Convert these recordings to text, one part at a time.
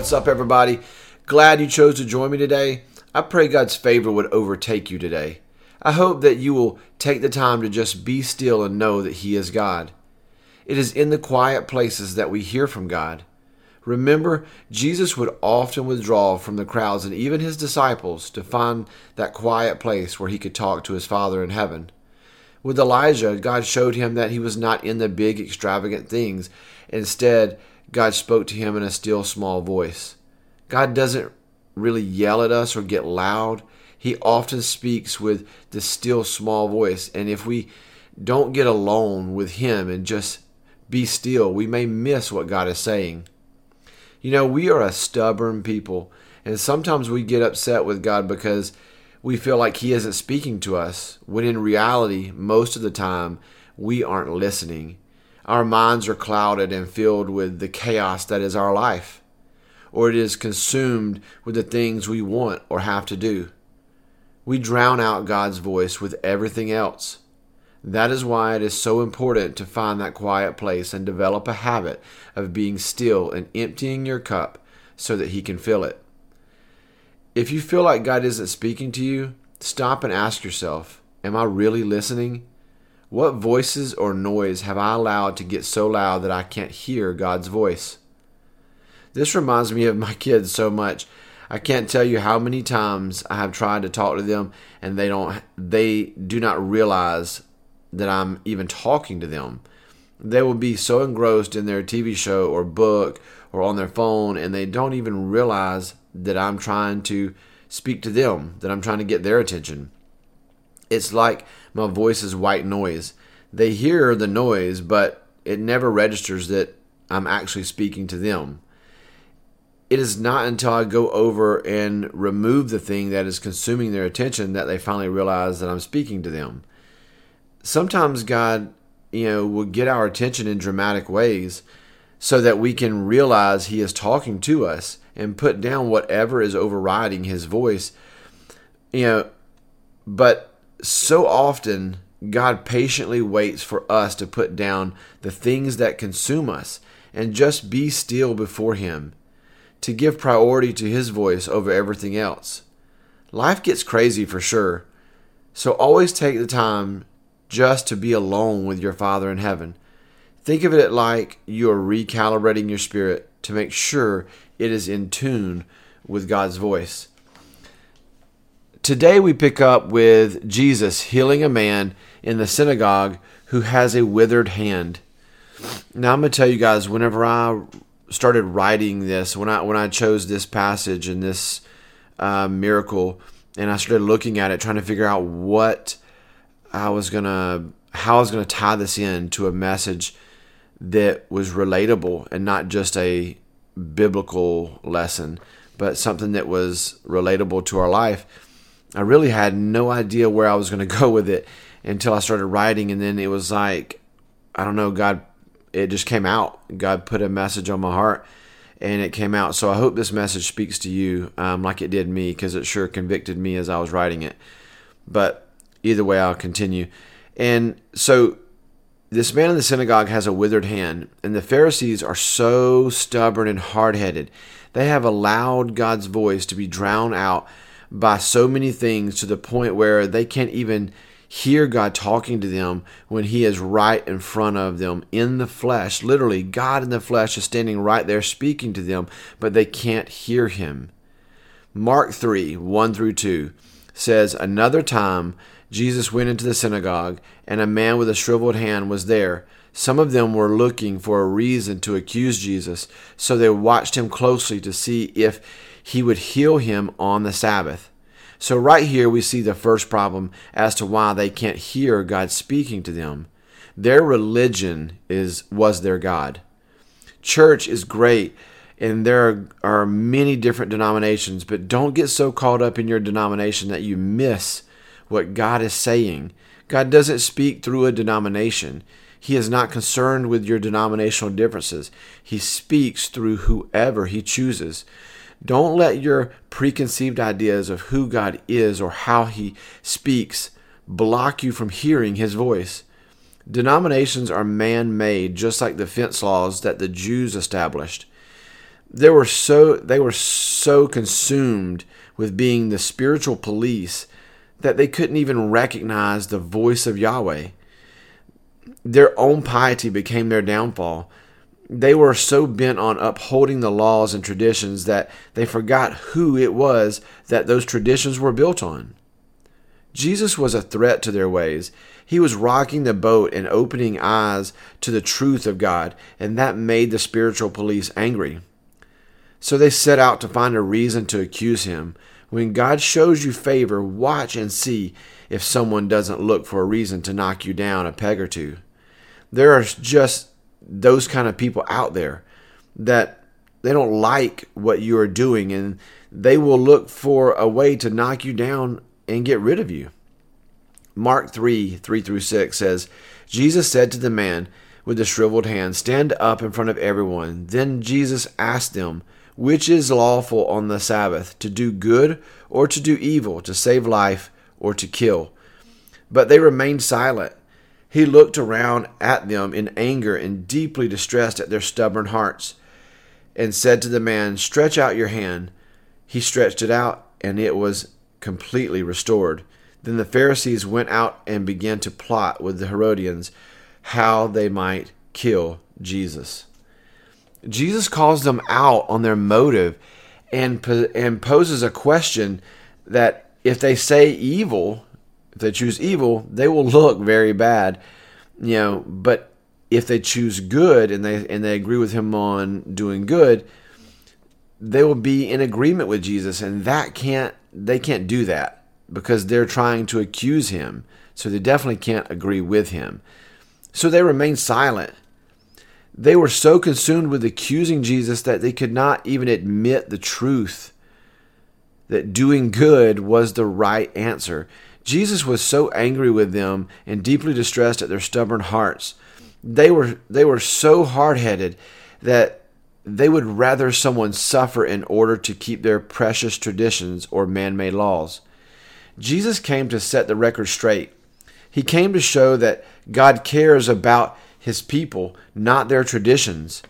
What's up, everybody? Glad you chose to join me today. I pray God's favor would overtake you today. I hope that you will take the time to just be still and know that He is God. It is in the quiet places that we hear from God. Remember, Jesus would often withdraw from the crowds and even his disciples to find that quiet place where he could talk to his Father in heaven. With Elijah, God showed him that he was not in the big, extravagant things. Instead, God spoke to him in a still, small voice. God doesn't really yell at us or get loud. He often speaks with the still, small voice. And if we don't get alone with Him and just be still, we may miss what God is saying. You know, we are a stubborn people, and sometimes we get upset with God because we feel like He isn't speaking to us, when in reality, most of the time, we aren't listening. Our minds are clouded and filled with the chaos that is our life, or it is consumed with the things we want or have to do. We drown out God's voice with everything else. That is why it is so important to find that quiet place and develop a habit of being still and emptying your cup so that He can fill it. If you feel like God isn't speaking to you, stop and ask yourself Am I really listening? What voices or noise have I allowed to get so loud that I can't hear God's voice? This reminds me of my kids so much. I can't tell you how many times I have tried to talk to them and they don't they do not realize that I'm even talking to them. They will be so engrossed in their TV show or book or on their phone, and they don't even realize that I'm trying to speak to them, that I'm trying to get their attention. It's like my voice is white noise. They hear the noise, but it never registers that I'm actually speaking to them. It is not until I go over and remove the thing that is consuming their attention that they finally realize that I'm speaking to them sometimes God, you know, will get our attention in dramatic ways so that we can realize He is talking to us and put down whatever is overriding His voice. You know, but so often God patiently waits for us to put down the things that consume us and just be still before Him, to give priority to His voice over everything else. Life gets crazy for sure, so always take the time just to be alone with your Father in heaven. Think of it like you are recalibrating your spirit to make sure it is in tune with God's voice. Today we pick up with Jesus healing a man in the synagogue who has a withered hand. Now I'm going to tell you guys whenever I started writing this, when I when I chose this passage and this uh, miracle, and I started looking at it, trying to figure out what I was gonna how I was gonna tie this in to a message that was relatable and not just a biblical lesson, but something that was relatable to our life. I really had no idea where I was going to go with it until I started writing, and then it was like, I don't know, God, it just came out. God put a message on my heart, and it came out. So I hope this message speaks to you um, like it did me, because it sure convicted me as I was writing it. But either way, I'll continue. And so this man in the synagogue has a withered hand, and the Pharisees are so stubborn and hard headed. They have allowed God's voice to be drowned out by so many things to the point where they can't even hear God talking to them when He is right in front of them in the flesh. Literally, God in the flesh is standing right there speaking to them, but they can't hear Him. Mark 3 1 through 2 says, Another time, Jesus went into the synagogue, and a man with a shriveled hand was there. Some of them were looking for a reason to accuse Jesus, so they watched him closely to see if he would heal him on the Sabbath. So, right here, we see the first problem as to why they can't hear God speaking to them. Their religion is was their God. Church is great, and there are many different denominations, but don't get so caught up in your denomination that you miss what God is saying. God doesn't speak through a denomination. He is not concerned with your denominational differences. He speaks through whoever he chooses. Don't let your preconceived ideas of who God is or how he speaks block you from hearing his voice. Denominations are man made, just like the fence laws that the Jews established. They were so they were so consumed with being the spiritual police that they couldn't even recognize the voice of Yahweh. Their own piety became their downfall. They were so bent on upholding the laws and traditions that they forgot who it was that those traditions were built on. Jesus was a threat to their ways. He was rocking the boat and opening eyes to the truth of God, and that made the spiritual police angry. So they set out to find a reason to accuse him. When God shows you favor, watch and see if someone doesn't look for a reason to knock you down a peg or two. There are just those kind of people out there that they don't like what you are doing and they will look for a way to knock you down and get rid of you. Mark 3 3 through 6 says, Jesus said to the man with the shriveled hand, Stand up in front of everyone. Then Jesus asked them, Which is lawful on the Sabbath, to do good or to do evil, to save life or to kill? But they remained silent. He looked around at them in anger and deeply distressed at their stubborn hearts, and said to the man, Stretch out your hand. He stretched it out, and it was completely restored. Then the Pharisees went out and began to plot with the Herodians how they might kill Jesus. Jesus calls them out on their motive and, and poses a question that if they say evil, if they choose evil, they will look very bad, you know. But if they choose good and they and they agree with him on doing good, they will be in agreement with Jesus, and that can't they can't do that because they're trying to accuse him. So they definitely can't agree with him. So they remain silent. They were so consumed with accusing Jesus that they could not even admit the truth that doing good was the right answer. Jesus was so angry with them and deeply distressed at their stubborn hearts. They were they were so hard-headed that they would rather someone suffer in order to keep their precious traditions or man-made laws. Jesus came to set the record straight. He came to show that God cares about his people, not their traditions.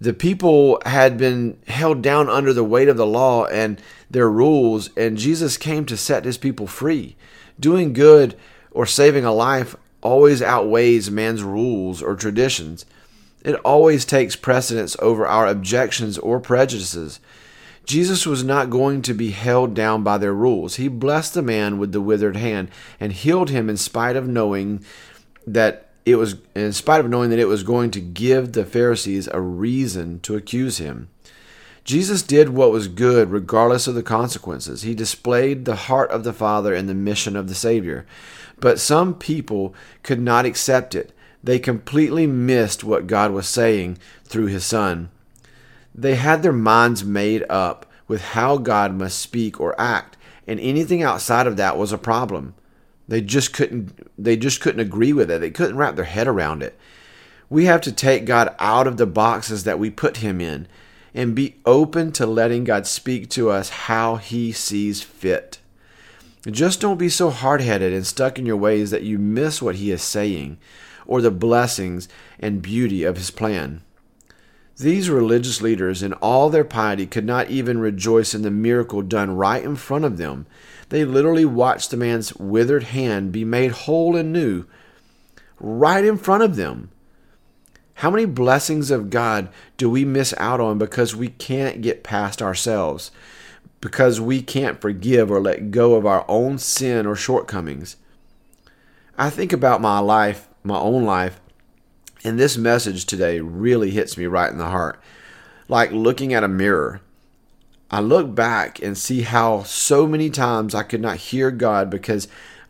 The people had been held down under the weight of the law and their rules, and Jesus came to set his people free. Doing good or saving a life always outweighs man's rules or traditions. It always takes precedence over our objections or prejudices. Jesus was not going to be held down by their rules. He blessed the man with the withered hand and healed him in spite of knowing that it was in spite of knowing that it was going to give the Pharisees a reason to accuse him. Jesus did what was good regardless of the consequences. He displayed the heart of the Father and the mission of the Savior. But some people could not accept it. They completely missed what God was saying through his Son. They had their minds made up with how God must speak or act, and anything outside of that was a problem. They just couldn't they just couldn't agree with it. They couldn't wrap their head around it. We have to take God out of the boxes that we put him in and be open to letting God speak to us how he sees fit. Just don't be so hard-headed and stuck in your ways that you miss what he is saying or the blessings and beauty of his plan. These religious leaders, in all their piety, could not even rejoice in the miracle done right in front of them. They literally watched the man's withered hand be made whole and new right in front of them. How many blessings of God do we miss out on because we can't get past ourselves? Because we can't forgive or let go of our own sin or shortcomings? I think about my life, my own life, and this message today really hits me right in the heart. Like looking at a mirror. I look back and see how so many times I could not hear God because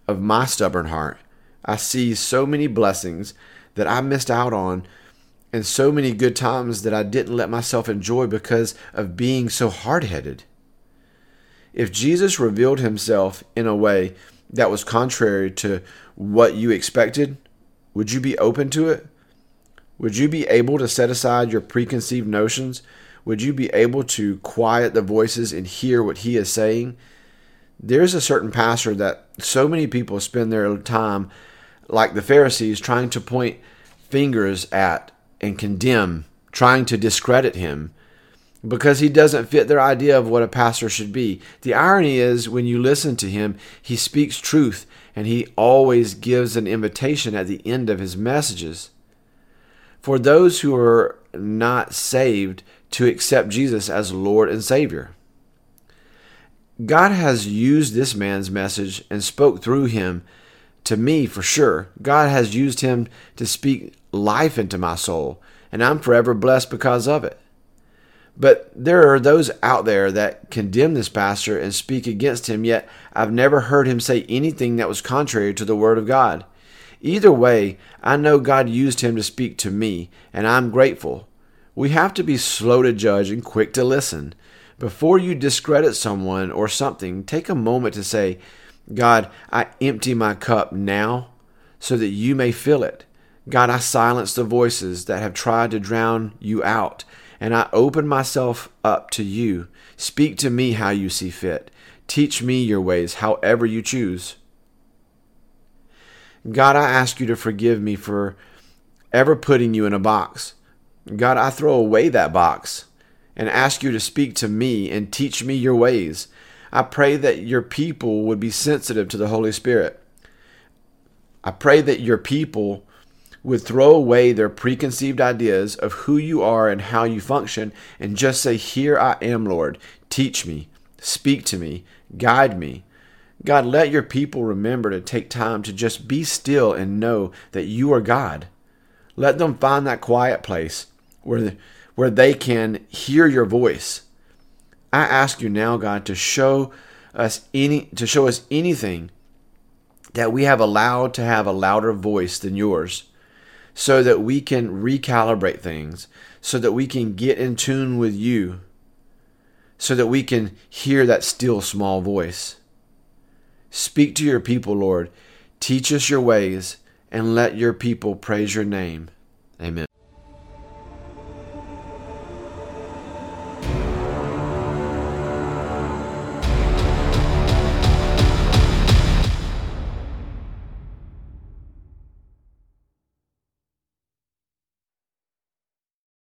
of my stubborn heart. I see so many blessings that I missed out on and so many good times that I didn't let myself enjoy because of being so hard headed. If Jesus revealed himself in a way that was contrary to what you expected, would you be open to it? Would you be able to set aside your preconceived notions? Would you be able to quiet the voices and hear what he is saying? There's a certain pastor that so many people spend their time, like the Pharisees, trying to point fingers at and condemn, trying to discredit him. because he doesn't fit their idea of what a pastor should be. The irony is, when you listen to him, he speaks truth and he always gives an invitation at the end of his messages. For those who are not saved, to accept Jesus as Lord and Savior. God has used this man's message and spoke through him to me for sure. God has used him to speak life into my soul, and I'm forever blessed because of it. But there are those out there that condemn this pastor and speak against him, yet I've never heard him say anything that was contrary to the Word of God. Either way, I know God used him to speak to me, and I'm grateful. We have to be slow to judge and quick to listen. Before you discredit someone or something, take a moment to say, God, I empty my cup now so that you may fill it. God, I silence the voices that have tried to drown you out and I open myself up to you. Speak to me how you see fit. Teach me your ways, however you choose. God, I ask you to forgive me for ever putting you in a box. God, I throw away that box and ask you to speak to me and teach me your ways. I pray that your people would be sensitive to the Holy Spirit. I pray that your people would throw away their preconceived ideas of who you are and how you function and just say, Here I am, Lord. Teach me, speak to me, guide me. God, let your people remember to take time to just be still and know that you are God. Let them find that quiet place where, where they can hear your voice. I ask you now, God, to show us any to show us anything that we have allowed to have a louder voice than yours so that we can recalibrate things, so that we can get in tune with you, so that we can hear that still small voice. Speak to your people, Lord. Teach us your ways, and let your people praise your name. Amen.